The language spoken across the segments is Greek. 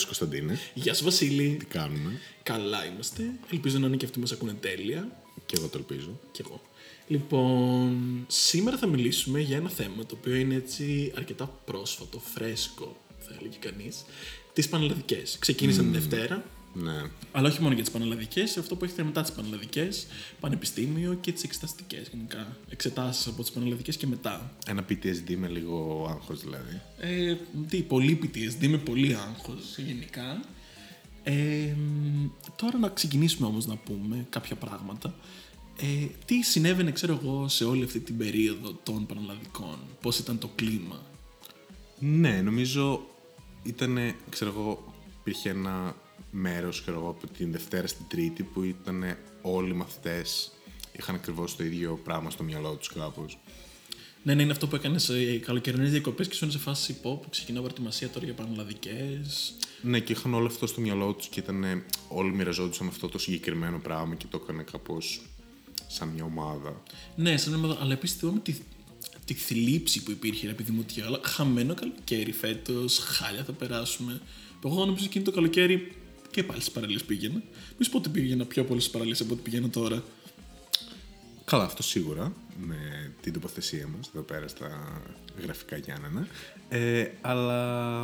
σου Κωνσταντίνε. Γεια σου Βασίλη. Τι κάνουμε; Καλά είμαστε. Ελπίζω να είναι και αυτοί μας ακούνε τέλεια. Και εγώ το ελπίζω. Κι εγώ. Λοιπόν, σήμερα θα μιλήσουμε για ένα θέμα το οποίο είναι έτσι αρκετά πρόσφατο, φρέσκο, θα έλεγε κανείς. Τις πανελλαδικές. Ξεκίνησαν τη Δευτέρα, Ναι. αλλά όχι μόνο για τις πανελλαδικές, αυτό που έχετε μετά τις πανελλαδικές, πανεπιστήμιο και τις εξεταστικές γενικά. Εξετάσεις από τις πανελλαδικές και μετά. Ένα PTSD με λίγο άγχος δηλαδή. Ε, τι, πολύ PTSD, με πολύ άγχος γενικά. Ε, τώρα να ξεκινήσουμε όμως να πούμε κάποια πράγματα. Ε, τι συνέβαινε, ξέρω εγώ, σε όλη αυτή την περίοδο των Πανελλαδικών. Πώς ήταν το κλίμα; Ναι, νομίζω ήταν, ξέρω εγώ, υπήρχε ένα μέρος, ξέρω εγώ, από την Δευτέρα στην Τρίτη που ήταν όλοι οι μαθητές είχαν ακριβώς το ίδιο πράγμα στο μυαλό τους κάπως. Ναι, ναι, είναι αυτό που έκανες σε καλοκαιρινές διακοπές και σου είναι σε φάση πω που ξεκινάω προετοιμασία τώρα για Πανελλαδικές. Ναι, και είχαν όλο αυτό στο μυαλό τους και ήταν, όλοι μοιραζόντουσαν αυτό το συγκεκριμένο πράγμα και το έκανε κάπως σαν μια ομάδα. Ναι, σαν ομάδα, αλλά επίσης θυμάμαι τη, τη θλίψη που υπήρχε ρε παιδί μου ότι αλλά χαμένο καλοκαίρι φέτος, χάλια θα περάσουμε. Που Εγώ νομίζω εκείνο το καλοκαίρι και πάλι στις παραλίες πήγαινα. Μη σου πω ότι πήγαινα πιο πολλέ στις παραλίες από ό,τι πηγαίνω τώρα. Καλά, αυτό σίγουρα, με την τοποθεσία μας εδώ πέρα στα γραφικά Γιάννενα. Ε, αλλά,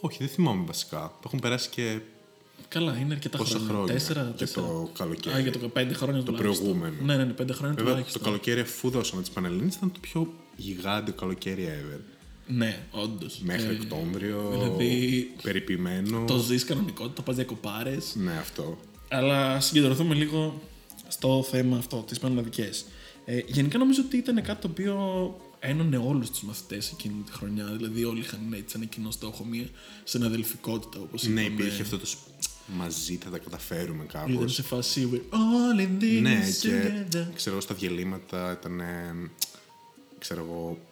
όχι, δεν θυμάμαι βασικά. Το έχουν περάσει και Καλά, είναι αρκετά πόσα χρόνια. χρόνια. Τέσσερα, και τέσσερα. το καλοκαίρι. Α, για το πέντε χρόνια Το τουλάχιστον. προηγούμενο. Ναι, ναι, ναι, πέντε χρόνια Βέβαια, το τουλάχιστον. καλοκαίρι αφού δώσαμε τις Πανελλήνες ήταν το πιο γιγάντιο καλοκαίρι ever. Ναι, όντως. Μέχρι Οκτώβριο, δηλαδή, περιποιημένο. Το ζεις κανονικότητα, πας διακοπάρες. Ναι, αυτό. Αλλά συγκεντρωθούμε λίγο στο θέμα αυτό, τις πανελλαδικές. Ε, γενικά νομίζω ότι ήταν κάτι το οποίο ένωνε όλους τους μαθητές εκείνη τη χρονιά. Δηλαδή όλοι είχαν έτσι ένα κοινό στόχο, μια συναδελφικότητα όπως Ναι, είπαμε. υπήρχε αυτό το σ- μαζί θα τα καταφέρουμε Ήταν κάπως. σε φάση we're all in this Ναι, και together. ξέρω εγώ στα διαλύματα ήταν, ε, ξέρω εγώ, ε,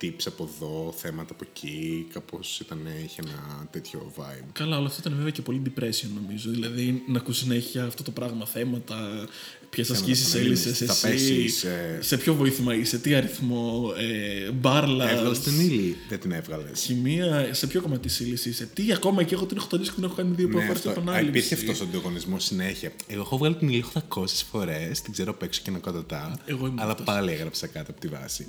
tips από εδώ, θέματα από εκεί, κάπως ήταν, είχε ένα τέτοιο vibe. Καλά, όλο αυτό ήταν βέβαια και πολύ depression νομίζω. Δηλαδή να ακούς συνέχεια αυτό το πράγμα, θέματα, ποιες ασκήσεις πανελλήνιες, έλυσες θα εσύ, πέσεις, ε. σε ποιο βοήθημα είσαι, τι αριθμό, ε, μπάρλας. Έβγαλες την ύλη, δεν την έβγαλες. Χημεία, σε ποιο κομμάτι της ύλης είσαι. Τι ακόμα και εγώ την έχω τονίσει και την έχω κάνει δύο Ναι, φορέ αυτό, α, επανάληψη. υπήρχε αυτός ο ανταγωνισμός συνέχεια. Εγώ έχω βγάλει την ύλη 800 φορές, την ξέρω απ' έξω και ανακατοτά. Εγώ ήμουν Αλλά αυτός. πάλι έγραψα κάτω από τη βάση.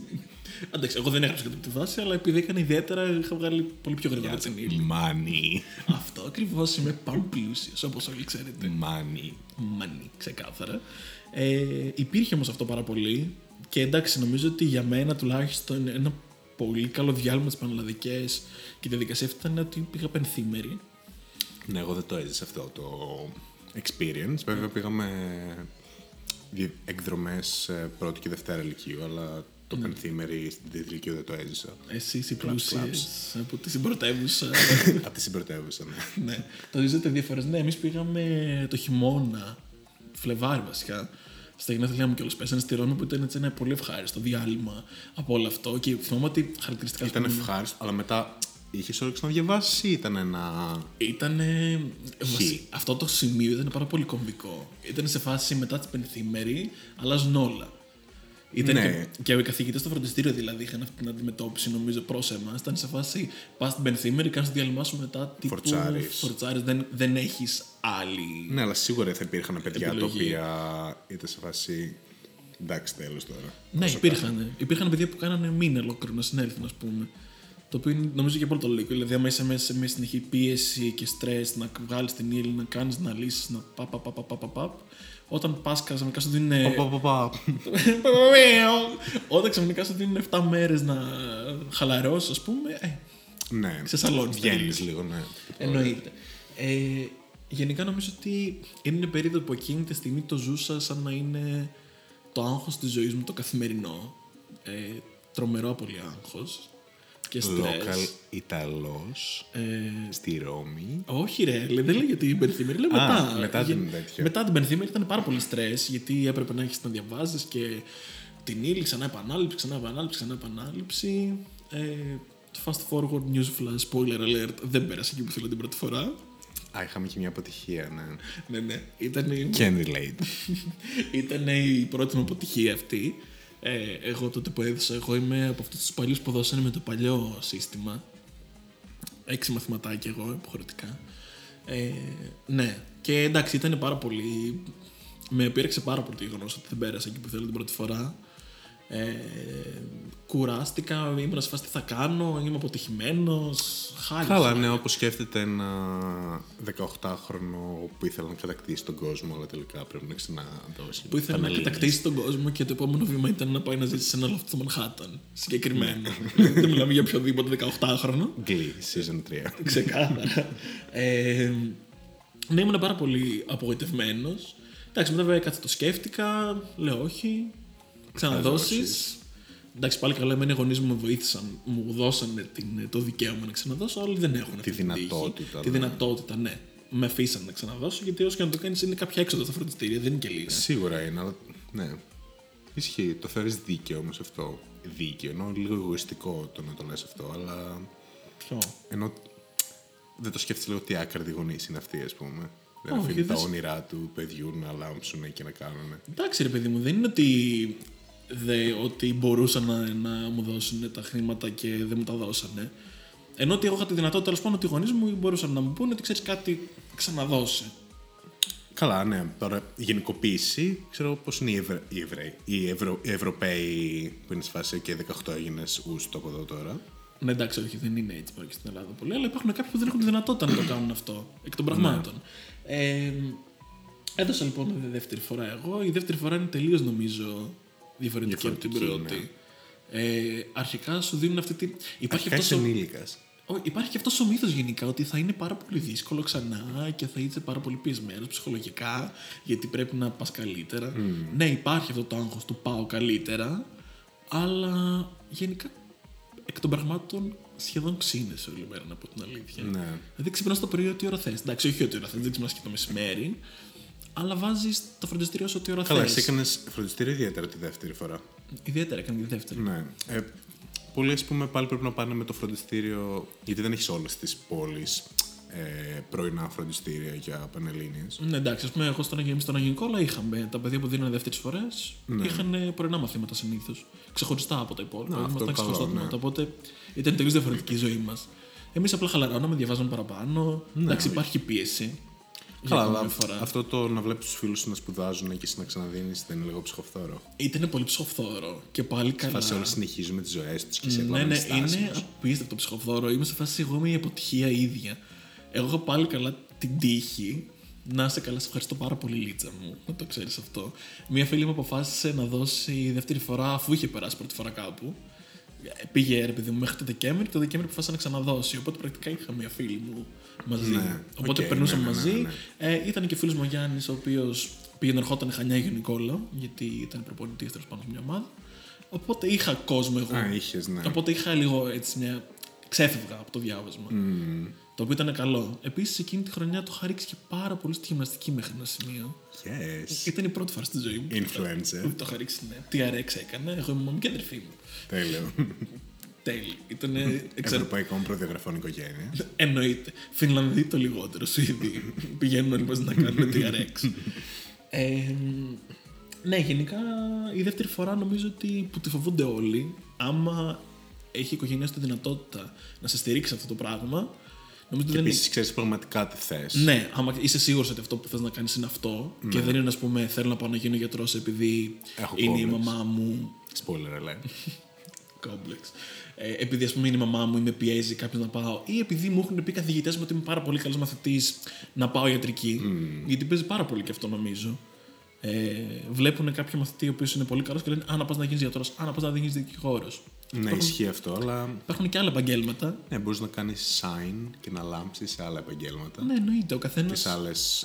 Εντάξει, εγώ δεν έγραψα κατά τη βάση, αλλά επειδή έκανε ιδιαίτερα, είχα βγάλει πολύ πιο γρήγορα την ύλη. Μάνι. Αυτό ακριβώς είμαι πανπλούσιο, όπως όλοι ξέρετε. Μάνι. Μανί, ξεκάθαρα. Ε, υπήρχε όμως αυτό πάρα πολύ και εντάξει, νομίζω ότι για μένα τουλάχιστον ένα πολύ καλό διάλειμμα στι πανελλαδικές και η διαδικασία αυτή ήταν ότι πήγα πενθήμερη. Ναι, εγώ δεν το έζησα αυτό το experience. Βέβαια πήγαμε εκδρομές πρώτη και δευτέρα ηλικίου, αλλά το Ναι. πενθήμερη στην τρίτη ηλικίου δεν το έζησα. Εσεί οι Clubs, πλούσιες clubs. από τη συμπρωτεύουσα. από τη συμπρωτεύουσα, ναι. ναι, το ζήσατε δύο φορές. Ναι, εμείς πήγαμε το χειμώνα, Φλεβάρι βασικά. Στα γενέθλιά μου κιόλας πέσανε στη Ρώμη που ήταν έτσι ένα πολύ ευχάριστο διάλειμμα από όλο αυτό. Και θυμάμαι ότι χαρακτηριστικά. Ήταν ας πούμε, ευχάριστο, αλλά μετά είχες όρεξη να διαβάσει ή ήταν ένα. Ήταν. Αυτό το σημείο ήταν πάρα πολύ κομβικό. Ήταν σε φάση μετά τις πενθήμερη, αλλάζουν όλα. Ήταν Ναι. και, και οι καθηγητέ στο φροντιστήριο δηλαδή είχαν αυτή την αντιμετώπιση νομίζω προς εμάς. Ήταν σε φάση πας στην πενθήμερη, κάνεις το διάλειμμα σου μετά. Τύπου, Φορτσάρεις. φορτσάρεις, δεν, δεν έχεις άλλη. Ναι, αλλά σίγουρα θα υπήρχαν παιδιά τα Επιλογή. οποία ήταν σε φάση. Εντάξει, τέλος τώρα. Ναι, Όσο υπήρχαν. Υπήρχαν παιδιά που κάνανε μήνα ολόκληρο να συνέλθουν, ας πούμε. Το οποίο είναι, νομίζω και πολύ το λογικό. Δηλαδή, άμα είσαι μέσα σε μια συνεχή πίεση και στρες, να βγάλεις την ύλη, να κάνεις, να λύσεις, να πα, πα, πα, πα, πα, πα, πα. Όταν πας ξαφνικά σου δίνουν. Πα, πα, πα, πα. Όταν ξαφνικά σου δίνουν 7 μέρες να χαλαρώσεις, ας πούμε, ε, Ναι, Ξεσαλώνεις τα βγαίνεις ύλη. λίγο, ναι. εννοείται. Ε, γενικά νομίζω ότι είναι μια περίοδο που εκείνη τη στιγμή το ζούσα σαν να είναι το άγχος της ζωής μου το καθημερινό. Ε, τρομερό πολύ άγχος και στρες. Local Ιταλός Ε, στη Ρώμη. όχι ρε, λέει, δεν λέγεται την πενθήμερη, λέει Α, μετά. μετά την Για- τέτοια. μετά την πενθήμερη ήταν πάρα πολύ στρες, γιατί έπρεπε να έχεις να διαβάζεις και την ύλη, ξανά επανάληψη, ξανά επανάληψη, ξανά επανάληψη. Ε, fast forward news flash, spoiler alert, δεν πέρασε εκεί που θέλω την πρώτη φορά. Α, είχαμε και μια αποτυχία, ναι. Ναι, ναι. Ήταν, η- Can relate. ήταν η πρώτη μου αποτυχία αυτή. Ε, εγώ τότε που έδωσα, εγώ είμαι από αυτούς τους παλιούς που δώσανε με το παλιό σύστημα. Ε, έξι μαθηματάκια εγώ, υποχρεωτικά. Ε, ναι, και εντάξει, ήταν πάρα πολύ. Με πήρεξε πάρα πολύ το γεγονός ότι δεν πέρασα εκεί που θέλω την πρώτη φορά. Ε, κουράστηκα, ήμουν σε φάση τι θα κάνω, είμαι αποτυχημένος. Χάλια. Καλά, ναι, όπως σκέφτεται ένα 18χρονο που ήθελε να κατακτήσει τον κόσμο, αλλά τελικά πρέπει να ξαναδώσει. Που ήθελε να Πανελλήνιες. κατακτήσει τον κόσμο και το επόμενο βήμα ήταν να πάει να ζήσει σε ένα λόφο στο Μανχάταν. Συγκεκριμένα. Δεν μιλάμε για οποιοδήποτε 18χρονο. Glee, season 3. Ξεκάθαρα. ε, ναι, ήμουν πάρα πολύ απογοητευμένος. Εντάξει, μετά βέβαια κάτσε το σκέφτηκα. Λέω όχι. Ξαναδώσεις. δώσεις. Εντάξει, πάλι καλά, εμένα οι γονείς μου με βοήθησαν, μου δώσανε την, το δικαίωμα να ξαναδώσω, αλλά δεν έχουν αυτή την τύχη. δυνατότητα, Τη ναι. δυνατότητα, ναι. Με αφήσαν να ξαναδώσω, γιατί όσο και να το κάνεις είναι κάποια έξοδα στα φροντιστήρια, δεν είναι και λίγα. Σίγουρα είναι, αλλά ναι. Ισχύει, το θεωρείς δίκαιο όμως αυτό. Δίκαιο, ενώ λίγο εγωιστικό το να το λες αυτό, αλλά Ποιο; ενώ δεν το σκέφτεσαι λίγο τι άκρη γονείς είναι αυτοί, ας πούμε. Δεν Όχι, αφήνει τα δεν σ- όνειρά του παιδιού να λάμψουν και να κάνουν. Εντάξει, ρε παιδί μου, δεν είναι ότι, δε, ότι μπορούσαν να, να μου δώσουν τα χρήματα και δεν μου τα δώσανε. Ενώ ότι εγώ είχα τη δυνατότητα, τέλος πάντων, ότι οι γονείς μου μπορούσαν να μου πούνε ότι ξέρεις κάτι, ξαναδώσε. Καλά, ναι. Τώρα, η γενικοποίηση, ξέρω πώς είναι οι, Ευρω... οι Εβραίοι. Οι, Ευρω... οι Ευρωπαίοι που είναι σε φάση και 18 έγινες ούστο από εδώ τώρα. Ναι, εντάξει, όχι, δεν είναι έτσι πάλι και στην Ελλάδα πολύ, αλλά υπάρχουν κάποιοι που δεν έχουν τη δυνατότητα να το κάνουν αυτό εκ των πραγμάτων. Ε, έδωσα λοιπόν τη δεύτερη φορά εγώ. Η δεύτερη φορά είναι τελείως νομίζω διαφορετική, από την Διαφορετική, πρώτη. Ε, αρχικά σου δίνουν αυτή τη. Υπάρχει Αρχικά είσαι αυτός ο- ενήλικας. Ω, Υπάρχει και αυτός ο μύθος γενικά ότι θα είναι πάρα πολύ δύσκολο ξανά και θα είσαι πάρα πολύ πιεσμένο ψυχολογικά γιατί πρέπει να πας καλύτερα. Ναι, υπάρχει αυτό το άγχος του πάω καλύτερα, αλλά γενικά εκ των πραγμάτων σχεδόν ξύνεσαι όλη μέρα να πω την αλήθεια. Ναι. Δηλαδή ξυπνάς το πρωί ό,τι ώρα θες; Εντάξει, όχι ό,τι ώρα θες, δεν ξυπνάς και το μεσημέρι, αλλά βάζεις το φροντιστήριο σου ό,τι ώρα Καλά, θε. εσύ έκανες φροντιστήριο ιδιαίτερα τη δεύτερη φορά. Ιδιαίτερα έκανε τη δεύτερη. Ναι. Ε, πολλοί, ας πούμε, πάλι πρέπει να πάνε με το φροντιστήριο, γιατί δεν έχεις όλες τις πόλεις ε, πρωινά φροντιστήρια για πανελλήνιες. Ναι, εντάξει, ας πούμε, εγώ στον, Αγιο- στον Αγιο είχαμε τα παιδιά που δίνανε δεύτερες φορές. Ναι. Είχαν πρωινά μαθήματα συνήθως. Ξεχωριστά από τα υπόλοιπα. Να, αυτό Ήμασταν καλό, ξεχωριστά ναι. τμήματα. Οπότε ήταν τελείως διαφορετική η ζωή μας. Εμείς απλά χαλαρώναμε, διαβάζαμε παραπάνω. εντάξει, υπάρχει πίεση. Για Ναι. Καλά, ακόμη αλλά μια φορά. αυτό το να βλέπεις τους φίλους σου να σπουδάζουν και εσύ να ξαναδίνεις δεν είναι λίγο ψυχοφθόρο. Ήταν πολύ ψοφθόρο και πάλι καλά. Φάση όλοι συνεχίζουν με τις ζωές τους και εσύ Ναι, απλά ναι, μένεις στάσιμος. είναι απίστευτο ψυχοφθόρο. Είμαι σε φάση εγώ είμαι η αποτυχία ίδια. Εγώ έχω πάλι καλά την τύχη. Να είσαι καλά, σε ευχαριστώ πάρα πολύ, Λίτσα μου. Να το ξέρεις αυτό. Μία φίλη μου αποφάσισε να δώσει δεύτερη φορά αφού είχε περάσει πρώτη φορά κάπου. Ε, Πήγε ρε παιδί μου μέχρι το Δεκέμβρη και το Δεκέμβρη αποφάσισε να ξαναδώσει. Οπότε πρακτικά είχα μία φίλη μου μαζί. Ναι, Οπότε οκ, περνούσαμε ναι, ναι, μαζί. ναι, ναι. Ε, ήταν και φίλος μου ο Γιάννης, ο οποίος πήγαινε ερχόταν Χανιά Γενικόλα, γιατί ήταν προπονητής τέλος πάντων σε μια ομάδα. Οπότε είχα κόσμο εγώ. Α, είχες, ναι. Οπότε είχα λίγο έτσι μια. ξέφευγα από το διάβασμα. Το οποίο ήταν καλό. Επίσης εκείνη τη χρονιά το είχα ρίξει και πάρα πολύ στη γυμναστική μέχρι ένα σημείο. Yes. Ήταν η πρώτη φορά στη ζωή μου. Influencer. Που το είχα ρίξει, ναι. Τι RX έκανα. Εγώ ήμουν και αδερφή μου. Τέλειο. Τέλειο. Ήταν εξα... Ευρωπαϊκών προδιαγραφών οικογένεια. Εννοείται. Φινλανδοί το λιγότερο, Σουηδοί. Πηγαίνουν όλοι μαζί να κάνουν TRX. ε, ναι, γενικά η δεύτερη φορά νομίζω ότι που τη φοβούνται όλοι, άμα έχει η οικογένειά σου τη δυνατότητα να σε στηρίξει αυτό το πράγμα, νομίζω ότι Και δεν επίσης ξέρεις πραγματικά τι θες. Ναι, άμα είσαι σίγουρος ότι αυτό που θες να κάνεις είναι αυτό και δεν είναι, ας πούμε, θέλω να πάω να γίνω γιατρός επειδή Έχω είναι η complex. μαμά μου. Spoiler alert. Κόμπλεξ. Ε, επειδή ας πούμε είναι η μαμά μου ή με πιέζει κάποιο να πάω, ή επειδή μου έχουν πει καθηγητές μου ότι είμαι πάρα πολύ καλός μαθητής να πάω ιατρική. Γιατί παίζει πάρα πολύ και αυτό νομίζω. Ε, βλέπουν κάποιο μαθητή ο οποίος είναι πολύ καλός και λένε Α, να πας να γίνεις γιατρός, Α, να πας να γίνει δικηγόρος. ναι, ισχύει αυτό, αλλά Υπάρχουν και άλλα επαγγέλματα. ναι, μπορείς να κάνεις sign και να λάμψεις σε άλλα επαγγέλματα Ναι, εννοείται. Ο καθένα και σε άλλες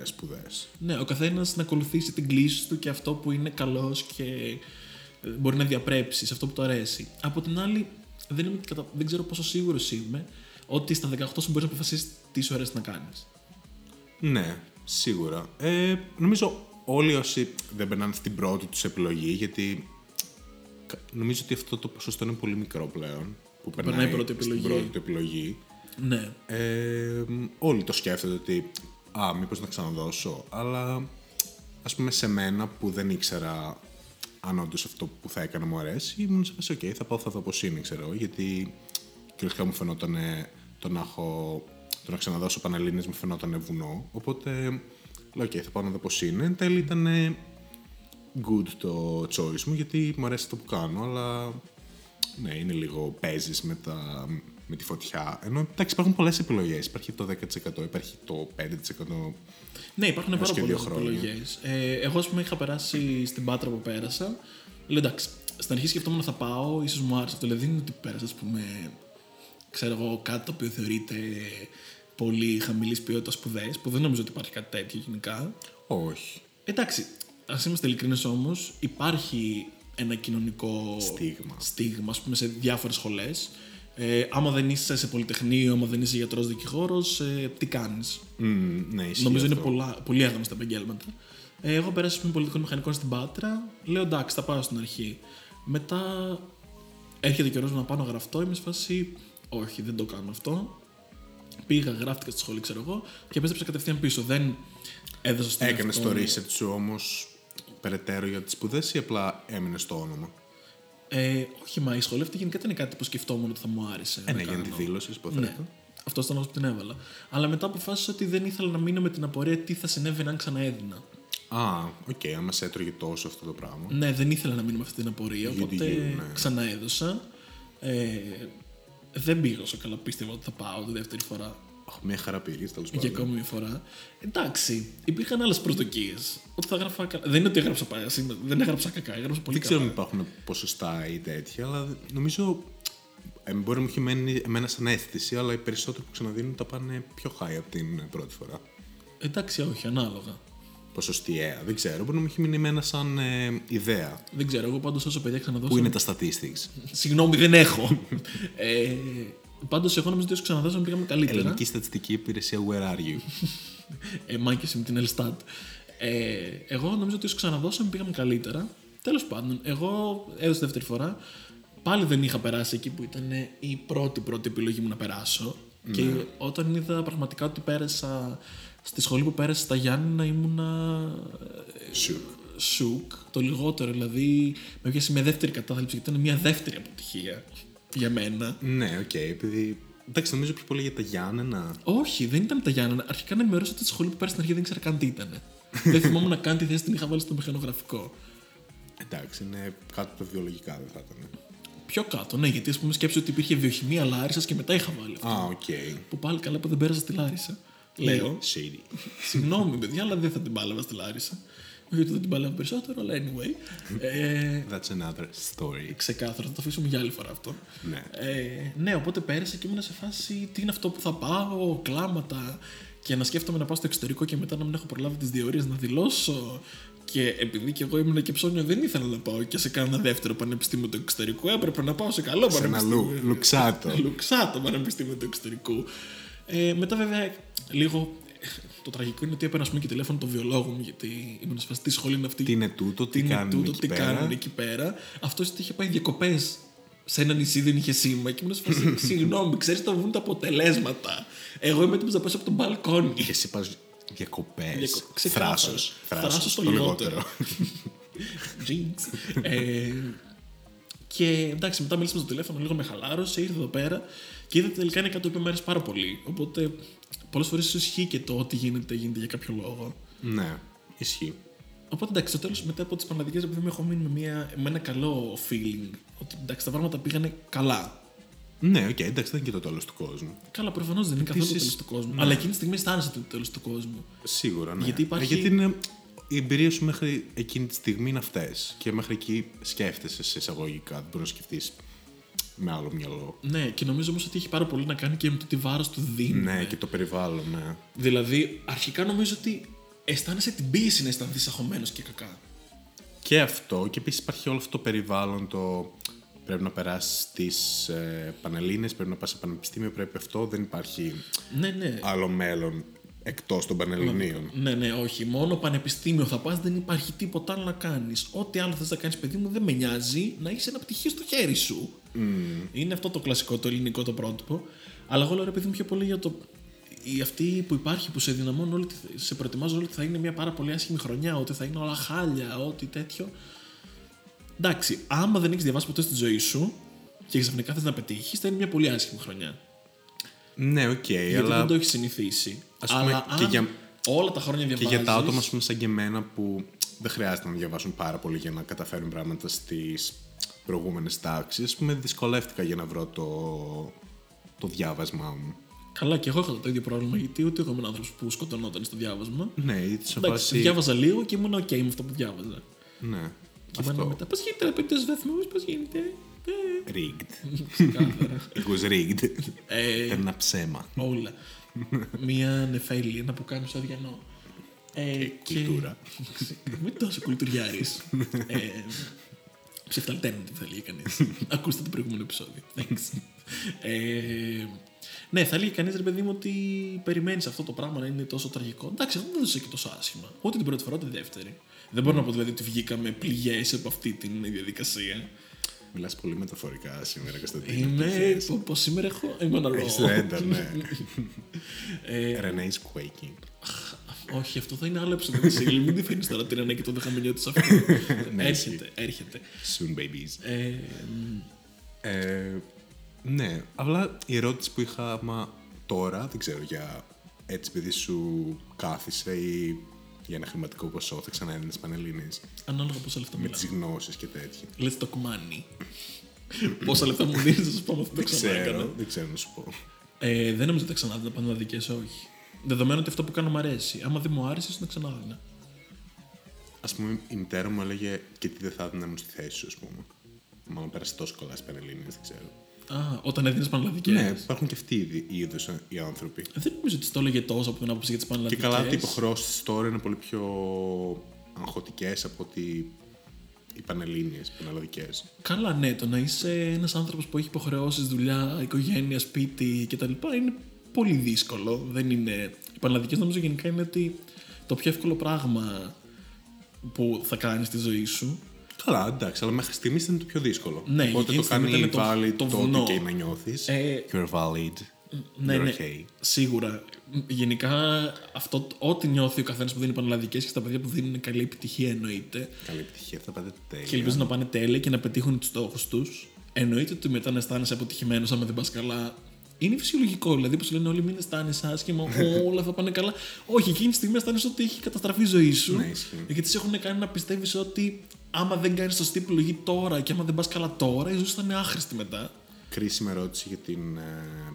ε, σπουδές. ναι, ο καθένας να ακολουθήσει την κλίση του και αυτό που είναι καλός και ε, μπορεί να διαπρέψει, σε αυτό που του αρέσει. Από την άλλη, δεν, είμαι, κατα- δεν ξέρω πόσο σίγουρος είμαι ότι στα 18 σου μπορείς να αποφασίσεις τι σου αρέσει να κάνεις. Ναι, σίγουρα. Ε, νομίζω όλοι όσοι δεν περνάνε στην πρώτη τους επιλογή, γιατί κα- νομίζω ότι αυτό το ποσοστό είναι πολύ μικρό πλέον. Που περνάει, περνάει πρώτη στην επιλογή. πρώτη του επιλογή. Ναι. Ε, όλοι το σκέφτονται ότι α, μήπως να ξαναδώσω, αλλά ας πούμε σε μένα που δεν ήξερα αν όντως αυτό που θα έκανα μου αρέσει, ήμουν σε φάση, οκ, θα πάω, θα δω πώς είναι, ξέρω, γιατί κυριολεκτικά μου φαινόταν το να έχω. Το να ξαναδώσω Πανελλήνιες μου φαινόταν βουνό. Οπότε λέω: OK, θα πάω να δω πώς είναι. Εν τέλει ήταν good το choice μου γιατί μου αρέσει το που κάνω, αλλά ναι, είναι λίγο παίζεις με, τα, με τη φωτιά. Ενώ εντάξει, υπάρχουν πολλές επιλογές. Υπάρχει το 10%, υπάρχει το 5%. Ναι, υπάρχουν Έως πάρα και πολλές δύο χρόνια. επιλογές. Ε, εγώ, ας πούμε, είχα περάσει στην Πάτρα που πέρασα. Λέω εντάξει, στην αρχή σκεφτόμουν να θα πάω, ίσως μου άρεσε αυτό. Δηλαδή δεν είναι ότι πέρασα, ας πούμε, ξέρω εγώ, κάτι το οποίο θεωρείται πολύ χαμηλής ποιότητας σπουδές, που δεν νομίζω ότι υπάρχει κάτι τέτοιο γενικά. Όχι. Εντάξει, ας είμαστε ειλικρινείς όμως, υπάρχει ένα κοινωνικό Στίγμα. στίγμα ας πούμε, σε διάφορες σχολές. Ε, άμα δεν είσαι σε πολυτεχνείο, άμα δεν είσαι γιατρός δικηγόρος, ε, τι κάνεις; Μμ, ναι, ισχύει Νομίζω είναι αυτό. πολλά, πολύ άγνωστα επαγγέλματα. Ε, εγώ πέρασα με πολιτικών μηχανικών στην Πάτρα. Λέω εντάξει, θα πάω στην αρχή. Μετά έρχεται καιρό να πάω να γραφτώ. Είμαι σε φάση, όχι, δεν το κάνω αυτό. Πήγα, γράφτηκα στη σχολή, ξέρω εγώ, και επέστρεψα κατευθείαν πίσω. Δεν έδωσα στον Έκανες εαυτό το μου- research σου όμως περαιτέρω για τις σπουδές ή απλά έμεινες στο όνομα; Ε, όχι, μα η σχολή αυτή γενικά ήταν κάτι που σκεφτόμουν ότι θα μου άρεσε. Ε, να ναι, για να κάνω. τη δήλωση, Ναι, υποθέτω. αυτό ήταν ο που την έβαλα. Αλλά μετά αποφάσισα ότι δεν ήθελα να μείνω με την απορία τι θα συνέβαινε αν ξαναέδινα. Α, οκ, άμα σε έτρωγε τόσο αυτό το πράγμα. Ναι, δεν ήθελα να μείνω με αυτή την απορία, You do οπότε you, ναι. ξαναέδωσα. Ε, δεν πήγα όσο καλά πίστευα ότι θα πάω τη δεύτερη φορά Αχ, Μια χαρά πήγε, τέλος για πάντων. ακόμη μια φορά. Εντάξει, υπήρχαν άλλες προσδοκίες. Ότι θα γράφα καλά. Δεν είναι ότι έγραψα πάλι, δεν έγραψα κακά, έγραψα πολύ Δεν ξέρω αν καλά. υπάρχουν ποσοστά ή τέτοια, αλλά νομίζω. Ε, μπορεί να μου έχει μένει εμένα σαν αίσθηση, αλλά οι περισσότεροι που ξαναδίνουν τα πάνε πιο high από την πρώτη φορά. Εντάξει, όχι, ανάλογα. Ποσοστιαία, δεν ξέρω. Μπορεί να μου έχει μείνει εμένα σαν ε, ιδέα. Δεν ξέρω, εγώ πάντως όσο παιδιά ξαναδώσω. Πού είναι τα statistics; Συγγνώμη, δεν έχω. ε, Πάντως, εγώ νομίζω ότι όσο ξαναδώσαμε πήγαμε καλύτερα. Ελληνική Στατιστική Υπηρεσία, where are you; ε, μάκες με την Ελστάτ. Ε, εγώ νομίζω ότι όσο ξαναδώσαμε πήγαμε καλύτερα. Τέλος πάντων, εγώ έδωσα δεύτερη φορά. Πάλι δεν είχα περάσει εκεί που ήταν η πρώτη πρώτη επιλογή μου να περάσω. Και όταν είδα πραγματικά ότι πέρασα στη σχολή που πέρασα στα Γιάννενα ήμουνα σε. σοκ. Το λιγότερο δηλαδή με έπιασε με δεύτερη κατάθλιψη γιατί ήταν μια δεύτερη αποτυχία για μένα. Ναι, οκ, επειδή. Εντάξει, νομίζω πιο πολύ για τα Γιάννενα. Όχι, δεν ήταν τα Γιάννενα. Αρχικά να ενημερώσω ότι στη σχολή που πέρασα στην αρχή δεν ήξερα καν τι ήταν. δεν θυμόμουν καν τι θέση την είχα βάλει στο μηχανογραφικό. Εντάξει, είναι κάτω από τα βιολογικά, δεν θα ήταν. Πιο κάτω, ναι, γιατί ας πούμε σκέψω ότι υπήρχε βιοχημία Λάρισας και μετά είχα βάλει αυτό. Α, οκ. Που πάλι καλά που δεν πέρασα στη Λάρισα. Λέω. Shady. Συγγνώμη, παιδιά, αλλά δεν θα την πάλευα στη Λάρισα. Όχι ότι δεν την πάλευα περισσότερο, αλλά anyway. ε, That's another story. ξεκάθαρα, θα το αφήσουμε για άλλη φορά αυτό. Ναι. Ε, ναι, οπότε πέρασα και ήμουν σε φάση τι είναι αυτό που θα πάω, κλάματα. Και να σκέφτομαι να πάω στο εξωτερικό και μετά να μην έχω προλάβει τις διορίε να δηλώσω. Και επειδή και εγώ ήμουν και ψώνιο, δεν ήθελα να πάω και σε κάνα δεύτερο πανεπιστήμιο του εξωτερικού. Έπρεπε να πάω σε καλό Σε ένα πανεπιστήμιο. λου, λουξάτο. Λουξάτο πανεπιστήμιο του εξωτερικού. Ε, μετά, βέβαια, λίγο. Το τραγικό είναι ότι έπαιρνα ας πούμε, και τηλέφωνο το βιολόγο μου, γιατί ήμουν σε φάση τι σχολή είναι αυτή. Τι είναι τούτο, τι είναι κάνουν τούτο, εκεί τι πέρα; κάνουν εκεί πέρα. Αυτός είχε πάει διακοπές σε ένα νησί, δεν είχε σήμα. Και ήμουν σε φάση, συγγνώμη, ξέρεις θα βγουν τα αποτελέσματα. Εγώ είμαι έτοιμος να πέσω από τον μπαλκόνι. Και εσύ πας διακοπές. Διακο- ξεκάθαρα. Θράσος. Θράσος το λιγότερο. Jinx. ε, και εντάξει, μετά μίλησαμε στο τηλέφωνο, λίγο με χαλάρωσε, ήρθε εδώ πέρα και είδα ότι τελικά είναι κάτι που μου άρεσε πάρα πολύ. Οπότε πολλές φορές ισχύει και το ότι γίνεται, γίνεται για κάποιο λόγο. ναι, ισχύει. Οπότε εντάξει, στο τέλος μετά από τις Παναδικέ, επειδή μου έχω μείνει με, μια, με ένα καλό feeling ότι εντάξει, τα πράγματα πήγανε καλά. Ναι, οκ, εντάξει, δεν είναι και το τέλος του κόσμου. Καλά, προφανώς δεν είναι καθόλου το Επίσης, τέλος του κόσμου. ναι. Αλλά εκείνη τη στιγμή αισθάνεσαι ότι είναι το τέλος του κόσμου. Σίγουρα, ναι. Γιατί υπάρχει- Ε, γιατί είναι, οι εμπειρίες σου μέχρι εκείνη τη στιγμή είναι αυτές. Και μέχρι εκεί σκέφτεσαι σε εισαγωγικά. Δεν μπορείς να σκεφτείς με άλλο μυαλό. Ναι, και νομίζω όμως ότι έχει πάρα πολύ να κάνει και με το τι βάρος του δίνεις. Ναι, και το περιβάλλον, ναι. Δηλαδή, αρχικά νομίζω ότι αισθάνεσαι την πίεση να αισθανθείς αγχωμένο και κακά. Και αυτό, και επίσης υπάρχει όλο αυτό το περιβάλλον, το πρέπει να περάσεις τι ε, Πανελλήνες, πρέπει να πας σε πανεπιστήμιο, πρέπει αυτό. Δεν υπάρχει Ναι, ναι. άλλο μέλλον εκτός των Πανελληνίων. Ναι, ναι, όχι. Μόνο πανεπιστήμιο θα πας, δεν υπάρχει τίποτα άλλο να κάνεις. Ό,τι άλλο θες να κάνεις, παιδί μου, δεν με νοιάζει να έχεις ένα πτυχίο στο χέρι σου. Είναι αυτό το κλασικό, το ελληνικό το πρότυπο. Αλλά εγώ λέω ρε παιδί μου πιο πολύ για το. Η αυτή που υπάρχει που σε δυναμώνουν όλη, τη- σε προετοιμάζουν όλη ότι θα είναι μια πάρα πολύ άσχημη χρονιά, ότι θα είναι όλα χάλια, ότι τέτοιο. Εντάξει, άμα δεν έχεις διαβάσει ποτέ στη ζωή σου και ξαφνικά θες να πετύχεις, θα είναι μια πολύ άσχημη χρονιά. Ναι, οκ, Γιατί αλλά δεν το έχεις συνηθίσει. Ας πούμε, αλλά και αν για- όλα τα χρόνια και διαβάζεις... για τα άτομα ας πούμε, σαν και εμένα που δεν χρειάζεται να διαβάσουν πάρα πολύ για να καταφέρουν πράγματα στις προηγούμενες τάξεις, ας πούμε, δυσκολεύτηκα για να βρω το, το διάβασμά μου. Καλά, και εγώ είχα το ίδιο πρόβλημα, γιατί ούτε εγώ ήμουν άνθρωπος που σκοτωνόταν στο διάβασμα. Ναι, ή σε Εντάξει, φάση... διάβαζα λίγο και ήμουν OK με αυτό που διάβαζα. Ναι, Και ήμουν αυτό. μετά, πώς γίνεται να πετύχει βαθμού, πώς γίνεται. Ε, Rigged. ξεκάθαρα. It was rigged. Ε, Ήταν ένα ψέμα. όλα. Μία νεφέλη, ένα που κάνει στο αδιανό. Ε, κουλτούρα. Μην τόσο κουλτουριάρης. ε, Ψεφταλτένεται θα έλεγε κανείς. Ακούστε το προηγούμενο επεισόδιο. Thanks. ε, ναι, θα έλεγε κανείς ρε παιδί μου ότι περιμένεις αυτό το πράγμα να είναι τόσο τραγικό. Εντάξει, εγώ δεν το ζήσα και τόσο άσχημα. Ούτε την πρώτη φορά, ούτε τη δεύτερη. Δεν μπορώ να πω δηλαδή ότι βγήκαμε πληγές από αυτή τη διαδικασία. Μιλάς πολύ μεταφορικά σήμερα, Κωνσταντίνο. Είμαι. Πω, πως σήμερα έχω. Είμαι ένα Έχεις ρέντα, ναι. Ε, Renee's quaking. όχι, αυτό θα είναι άλλο επεισόδιο. Βασίλη. Μην τη φέρνεις τώρα την Ρενέ και το δεχαμενιό της αυτό. Ναι, έρχεται, έρχεται. Soon babies. Ε, Ε, ναι, αλλά η ερώτηση που είχα, μα τώρα, δεν ξέρω, για έτσι επειδή σου κάθισε ή για ένα χρηματικό ποσό, θα ξανά έδινες Πανελλήνιες ανάλογα πόσα λεφτά με μιλάμε. τις γνώσεις και τέτοια. Let's talk money. πόσα λεφτά μου δίνεις, θα σου πω αυτό που Δεν ξανά έκανα. ξέρω, δεν ξέρω να σου πω. Ε, δεν νομίζω ότι θα ξανά δίνα πανελλαδικέ, όχι. Δεδομένου ότι αυτό που κάνω μου αρέσει. Άμα δεν μου άρεσε, θα ξανά δίνα. Ας πούμε, η μητέρα μου έλεγε και τι δεν θα έδινα μου στη θέση σου, ας πούμε. Μάλλον πέρασε τόσο καλά στις Πανελλήνιες, δεν ξέρω. Α, όταν έδινες πανελλαδικές. Ναι, υπάρχουν και αυτοί οι οι είδους οι άνθρωποι. Δεν νομίζω ότι το έλεγε τόσο από την άποψη για τις Και πανελλαδικέ. καλά ότι οι υποχρεώσει τώρα είναι πολύ πιο αγχωτικές από ότι οι πανελλήνιες, οι πανελλαδικές. Καλά, ναι, το να είσαι ένας άνθρωπος που έχει υποχρεώσεις, δουλειά, οικογένεια, σπίτι κτλ. είναι πολύ δύσκολο. Δεν είναι. Οι πανελλαδικές νομίζω γενικά είναι ότι το πιο εύκολο πράγμα που θα κάνεις στη ζωή σου. Καλά, εντάξει, αλλά μέχρι στιγμής ήταν το πιο δύσκολο. Ναι, Οπότε εκείνη το τη στιγμή κάνει ήταν το- valid το το, βουνό. ότι και να νιώθεις. Ε, You're valid. Ναι, You're ναι, okay. σίγουρα. Γενικά, αυτό, ό,τι νιώθει ο καθένας που δίνει πανελλαδικές και στα παιδιά που δίνουν καλή επιτυχία εννοείται. Καλή επιτυχία, θα πάτε τέλεια. Και ελπίζουν να πάνε τέλεια και να πετύχουν τους στόχους τους. Εννοείται ότι μετά να αισθάνεσαι αποτυχημένος άμα δεν πας καλά. Είναι φυσιολογικό. Δηλαδή, που σου λένε όλοι μην αισθάνεσαι άσχημα, όλα θα πάνε καλά. Όχι, εκείνη τη στιγμή αισθάνεσαι ότι έχει καταστραφεί η ζωή σου. Ναι, ισχύει. γιατί σε έχουν κάνει να πιστεύεις ότι άμα δεν κάνεις σωστή επιλογή τώρα και άμα δεν πας καλά τώρα, η ζωή σου θα είναι άχρηστη μετά. Κρίσιμη ερώτηση για την ε,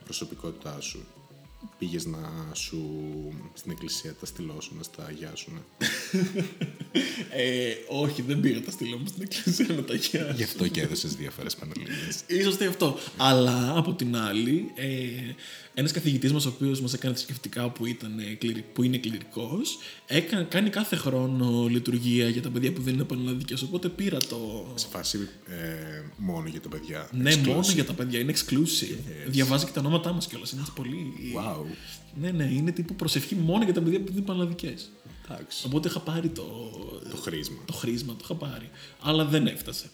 προσωπικότητά σου. Πήγες να σου στην εκκλησία τα στυλώσουν, να στα αγιάσουν. Ε, όχι, δεν πήγα τα στείλω μου στην εκκλησία να τα γιάσω. Γι' αυτό και έδωσες διάφορες πανελλήνιες. Ίσως και αυτό. Αλλά από την άλλη, ε, ένας καθηγητής μας, ο οποίος μας έκανε θρησκευτικά που, ήταν, ε, κληρι- που είναι κληρικός, κάνει κάθε χρόνο λειτουργία για τα παιδιά που δεν είναι πανελλαδικές. Οπότε πήρα το. Σε φάση ε, μόνο για τα παιδιά. Ναι, Exclusive. μόνο για τα παιδιά, είναι exclusive. Διαβάζει και τα ονόματά μας κιόλας. Είναι πολύ. Wow. Ναι, ναι, είναι τύπου προσευχή μόνο για τα παιδιά που δεν είναι πανελλαδικέ. Εντάξει. Οπότε είχα πάρει το, Το χρήσμα. το χρήσμα, το είχα πάρει. Αλλά δεν έφτασε.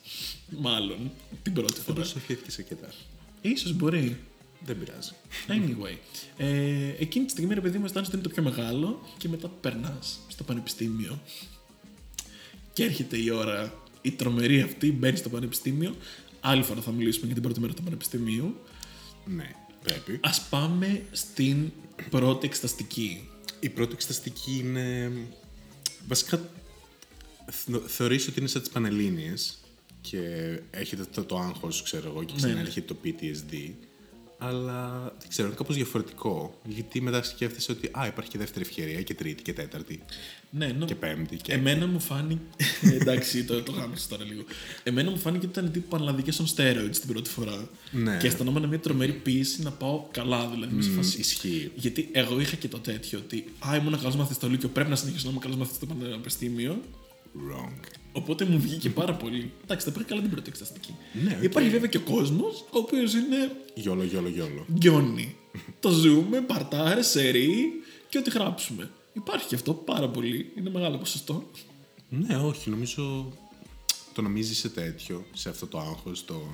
Μάλλον την πρώτη φορά. Προσευχήθηκες αρκετά. Ίσως μπορεί. Δεν πειράζει. Anyway, ε, εκείνη τη στιγμή ρε παιδί μου αισθάνεσαι ότι είναι το πιο μεγάλο και μετά περνάς στο πανεπιστήμιο. Και έρχεται η ώρα, η τρομερή αυτή, μπαίνεις στο πανεπιστήμιο. Άλλη φορά θα μιλήσουμε για την πρώτη μέρα του πανεπιστημίου. Ναι, πρέπει. Α πάμε στην πρώτη εξεταστική. Η πρώτη εξεταστική είναι. Βασικά. θ- Θεωρείς ότι είναι σαν τις Πανελλήνιες και έχετε το, το άγχος, ξέρω εγώ, και Ναι, ναι. ξανάρχεται το PTSD. Αλλά δεν ξέρω, είναι κάπως διαφορετικό. Γιατί μετά σκέφτεσαι ότι α, υπάρχει και δεύτερη ευκαιρία και τρίτη και τέταρτη Ναι, νο... και πέμπτη. Και... Εμένα μου φάνηκε. Εντάξει, το, το γάμισα τώρα λίγο. Εμένα μου φάνηκε ότι ήταν τύπου πανελλαδικέ on steroids την πρώτη φορά. Ναι. Και αισθανόμουν μια τρομερή πίεση να πάω καλά, δηλαδή. με σε φάση- Ισχύει. Γιατί εγώ είχα και το τέτοιο ότι Α, ήμουν καλός μαθητής στο Λύκειο, πρέπει να συνεχίσω να είμαι καλός μαθητής στο Πανεπιστήμιο. Wrong. Οπότε μου βγήκε πάρα πολύ. Εντάξει, τα πήγα καλά την πρώτη εξεταστική. Ναι, οκ. Υπάρχει βέβαια και ο κόσμος, ο οποίος είναι Γιόλο, γιόλο, γιόλο. γκιόνι. το ζούμε, παρτάρουμε σερί και ό,τι γράψουμε. Υπάρχει και αυτό πάρα πολύ. Είναι μεγάλο ποσοστό. Ναι, όχι, νομίζω το να μην ζεις σε τέτοιο, σε αυτό το άγχος των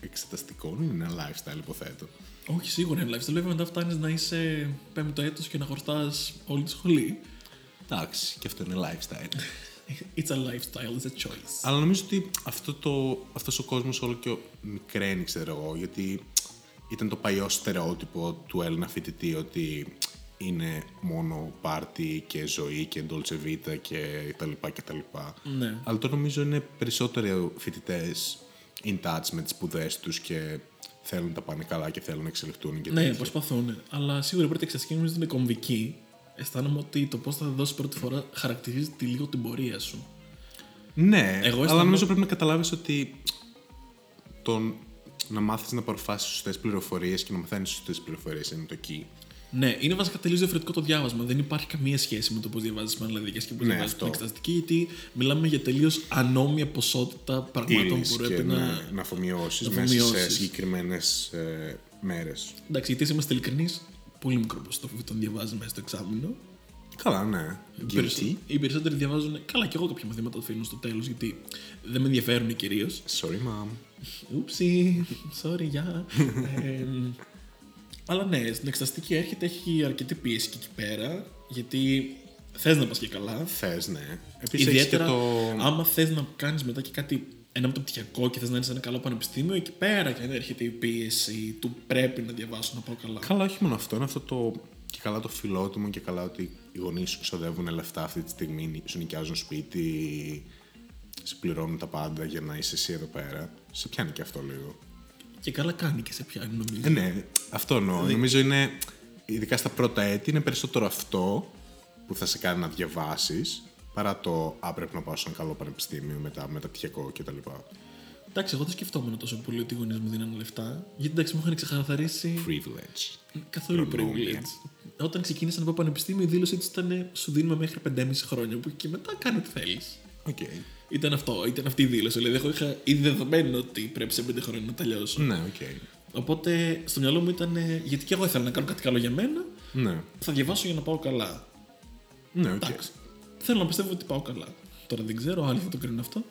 εξεταστικών, είναι ένα lifestyle υποθέτω. Όχι, σίγουρα είναι lifestyle. Βέβαια, μετά φτάνεις να είσαι πέμπτο έτος και να χρωστάς όλη τη σχολή. Εντάξει, και αυτό είναι lifestyle. It's a lifestyle, it's a choice. Αλλά νομίζω ότι αυτό το, αυτός ο κόσμος όλο και ο- μικραίνει, ξέρω εγώ, γιατί ήταν το παλιό στερεότυπο του Έλληνα φοιτητή ότι είναι μόνο πάρτι και ζωή και dolce vita και τα λοιπά και τα λοιπά. Ναι. Αλλά τώρα νομίζω είναι περισσότεροι φοιτητές in touch με τις σπουδές τους και θέλουν να τα πάνε καλά και θέλουν να εξελιχθούν και Ναι, τέτοια. προσπαθούν. Αλλά σίγουρα η πρώτη εξασκή νομίζω ότι είναι κομβική. Αισθάνομαι ότι το πώς θα δώσεις πρώτη φορά χαρακτηρίζει τη λίγο την πορεία σου. Ναι, Εγώ αλλά αισθάνομαι- νομίζω πρέπει να καταλάβεις ότι τον, να μάθεις να παρουσιάσεις σωστές πληροφορίες και να μαθαίνεις σωστές πληροφορίες είναι το key. Ναι, είναι βασικά τελείως διαφορετικό το διάβασμα. Δεν υπάρχει καμία σχέση με το πώς διαβάζεις πανελλαδικέ και πώς Ναι, διαβάζεις αυτό. την εξεταστική, γιατί μιλάμε για τελείως ανώμια ποσότητα πραγμάτων Ύλης που και πρέπει να. να, να αφομοιώσεις να μέσα σε αφομοιώσεις. συγκεκριμένες ε, μέρες. Εντάξει, γιατί είμαστε ειλικρινείς, πολύ μικρό ποσοστό φοιτητών διαβάζει μέσα στο εξάμεινο. Καλά, ναι. Οι Guilty. περισσο- Οι περισσότεροι διαβάζουν. Καλά, και εγώ κάποια μαθήματα το αφήνω στο τέλος, γιατί δεν με ενδιαφέρουν κυρίως. Sorry, mom. Ούψι, sorry, γεια. Ε, αλλά ναι, στην εξεταστική έρχεται, έχει αρκετή πίεση και εκεί πέρα, γιατί θες να πας και καλά. Θες, ναι. Επίσης έχεις Ιδιαίτερα και το... άμα θες να κάνεις μετά και κάτι ένα μεταπτυχιακό και θες να είναι σε ένα καλό πανεπιστήμιο, εκεί πέρα και έρχεται η πίεση του πρέπει να διαβάσω να πάω καλά. Καλά, όχι μόνο αυτό. Είναι αυτό το... Και καλά το φιλότιμο και καλά ότι οι γονείς σου ξοδεύουν λεφτά αυτή τη στιγμή, σου νοικιάζουν σπίτι, σε πληρώνουν τα πάντα για να είσαι εσύ εδώ πέρα. Σε πιάνει και αυτό λίγο. Και καλά κάνει και σε πιάνει νομίζω. Ε, ναι, αυτό εννοώ. Νομίζω είναι, ειδικά στα πρώτα έτη, είναι περισσότερο αυτό που θα σε κάνει να διαβάσεις παρά το «Α, πρέπει να πάω σε ένα καλό πανεπιστήμιο μετά μεταπτυχιακό κτλ. Εντάξει, εγώ δεν σκεφτόμουν τόσο πολύ ότι οι γονείς μου δίνανε λεφτά. Γιατί εντάξει, μου είχαν ξεκαθαρίσει Privilege. καθόλου Προνόμια. privilege. Όταν ξεκίνησα να πάω πανεπιστήμιο, η δήλωσή τους ήταν σου δίνουμε μέχρι 5,5 χρόνια. Που και μετά κάνεις ό,τι θέλεις. Οκ. Ήταν αυτό, ήταν αυτή η δήλωση. Δηλαδή, εγώ είχα ήδη δεδομένο ότι πρέπει σε 5 χρόνια να τελειώσω. Ναι, οκ. Οπότε στο μυαλό μου ήταν. ε, Γιατί και εγώ ήθελα να κάνω κάτι καλό για μένα, Ναι. θα διαβάσω για να πάω καλά. Ναι, οκ. Εντάξει. Θέλω να πιστεύω ότι πάω καλά. Τώρα δεν ξέρω, άλλοι θα το κρίνουν αυτό.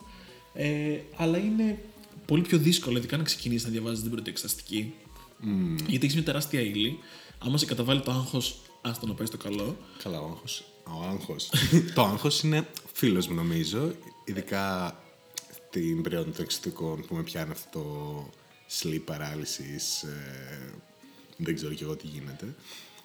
Ε, αλλά είναι πολύ πιο δύσκολο, ειδικά να ξεκινήσεις να διαβάζεις την πρώτη εξεταστική. Γιατί έχεις μια τεράστια ύλη. Άμα σε καταβάλει το άγχος, άστο να πάει στο καλό. Καλά, το άγχος. Το άγχος. το άγχος είναι φίλος μου νομίζω, ειδικά την περίοδο των εξεταστικών που με πιάνει αυτό το sleep paralysis, ε, δεν ξέρω κι εγώ τι γίνεται.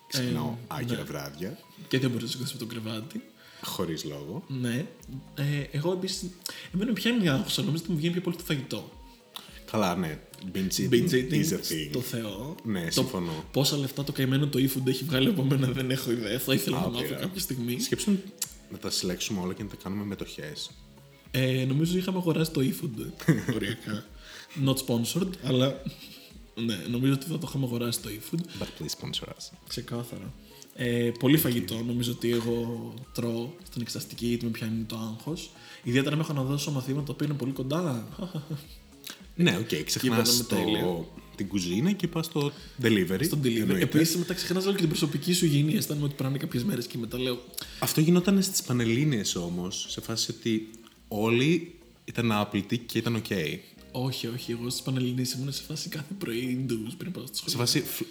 Ξυπνάω άκυρα βράδια, Και δεν μπορείς να σηκωθεί από το κρεβάτι. Χωρίς λόγο. Ναι. Ε, εγώ επίσης. Εμένα με πιάνει άγχο, αλλά νομίζω ότι μου βγαίνει πιο πολύ το φαγητό. Καλά, ναι. Binge eating, Binge eating is a thing. στο Θεό. Ναι, Το συμφωνώ. Πόσα λεφτά το καημένο το e-food έχει βγάλει από μένα δεν έχω ιδέα. Θα ήθελα να Άπειρα. μάθω κάποια στιγμή. Σκέψου να τα συλλέξουμε όλα και να τα κάνουμε μετοχές. Ε, νομίζω είχαμε αγοράσει το e-food. Οριακά. Not sponsored, αλλά. Ναι, νομίζω ότι θα το είχαμε αγοράσει το e-food. But please sponsor us. Ξεκάθαρα. Ε, πολύ φαγητό νομίζω ότι εγώ τρώω στην εξεταστική γιατί με πιάνει το άγχος. Ιδιαίτερα με έχω να δώσω μαθήματα που είναι πολύ κοντά. Ναι, οκ, ξεχνάς περνάμε τέλεια. το, την κουζίνα και πας στο delivery. Στον delivery. εννοείται. Επίσης, μετά ξεχνάς όλη και την προσωπική σου υγιεινή. Αισθάνομαι ότι περνάνε κάποιες μέρες και μετά λέω. Αυτό γινόταν στις Πανελλήνιες όμως, σε φάση ότι όλοι ήταν άπλυτοι και ήταν οκ. Όχι, όχι, εγώ στις Πανελλήνιες ήμουν σε φάση κάθε πρωί ντουζ πριν πάω στο Σε σχολείο. φάση, φλ-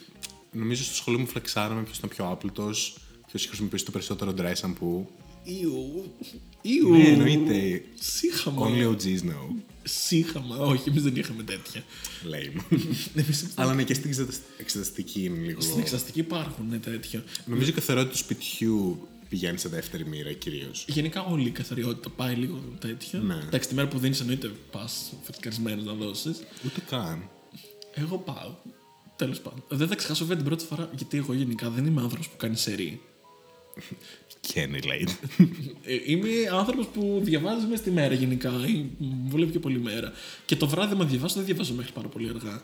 νομίζω στο σχολείο μου φλεξάραμε ποιος ήταν πιο άπλυτος, ποιος είχε χρησιμοποιήσει το περισσότερο dry shampoo. Ιου. Ιου. Ναι, εννοείται. Σύχαμα. Only OGs know. Σύχαμα. Όχι, εμείς δεν είχαμε τέτοια. Lame. Εμείς Αλλά ναι, και στην εξετασ- εξεταστική είναι λίγο... Στην εξεταστική υπάρχουν ναι, τέτοια. Νομίζω η καθαρότητα του σπιτιού πηγαίνει σε δεύτερη μοίρα κυρίως. Γενικά όλη η καθαριότητα πάει λίγο τέτοια. Ναι. Εντάξει, τη μέρα που δίνεις εννοείται πας φετικαρισμένο να δώσεις. Ούτε καν. Εγώ πάω. Τέλος πάντων. Δεν θα ξεχάσω βέβαια την πρώτη φορά, γιατί εγώ γενικά δεν είμαι άνθρωπος που κάνει σερή. Kenny Lane. Ε, Είμαι άνθρωπος που διαβάζεις μέσα στη μέρα γενικά. Ή μου βολεύει και πολύ μέρα. Και το βράδυ, μα διαβάζω, δεν διαβάζω μέχρι πάρα πολύ αργά.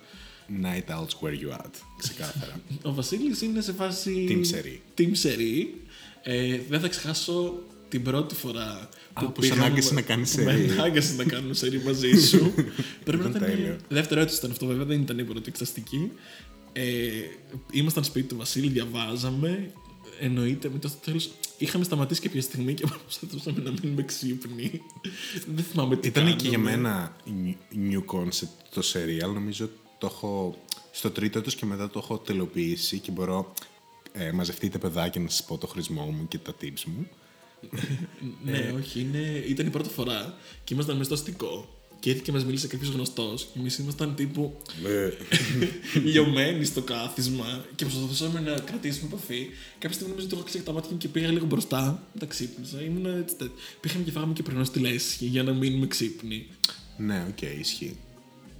Night owls where you at. Ξεκάθαρα. Ο Βασίλης είναι σε φάση. Team σερί. Team σερί. Ε, δεν θα ξεχάσω την πρώτη φορά Α, που σε πήγαμε- ανάγκασε να κάνεις που Με σερί. ανάγκασε να κάνω σερί μαζί σου. Πρέπει να Ήταν ήταν. τέλειο. Δεύτερο έτος ήταν αυτό, βέβαια, δεν ήταν η πρώτη εξαστική. Ε, ήμασταν σπίτι του Βασίλη, διαβάζαμε. Εννοείται, μετά στο τέλος είχαμε σταματήσει κάποια στιγμή και προσπαθούσαμε να μείνουμε ξύπνοι. δεν θυμάμαι τι Ήταν και κάναμε. για μένα new concept το serial. Νομίζω το έχω στο τρίτο έτος και μετά το έχω τελειοποιήσει και μπορώ ε, μαζευτείτε παιδάκια να σας πω το χρησμό μου και τα tips μου. Ναι, όχι, είναι... ήταν η πρώτη φορά και ήμασταν μέσα στο αστικό. και ήρθε και μας μίλησε κάποιος γνωστός. Και εμείς ήμασταν τύπου Ναι. λιωμένοι στο κάθισμα και προσπαθούσαμε να κρατήσουμε επαφή. Κάποια στιγμή νομίζω ότι έχω κλείσει τα μάτια μου και πήγα λίγο μπροστά. Τα ξύπνησα. Ήμουν έτσι. τε- Πήγαμε και φάγαμε και πρωινό στη λέσχη για να μείνουμε ξύπνοι. ναι, οκ, ισχύει.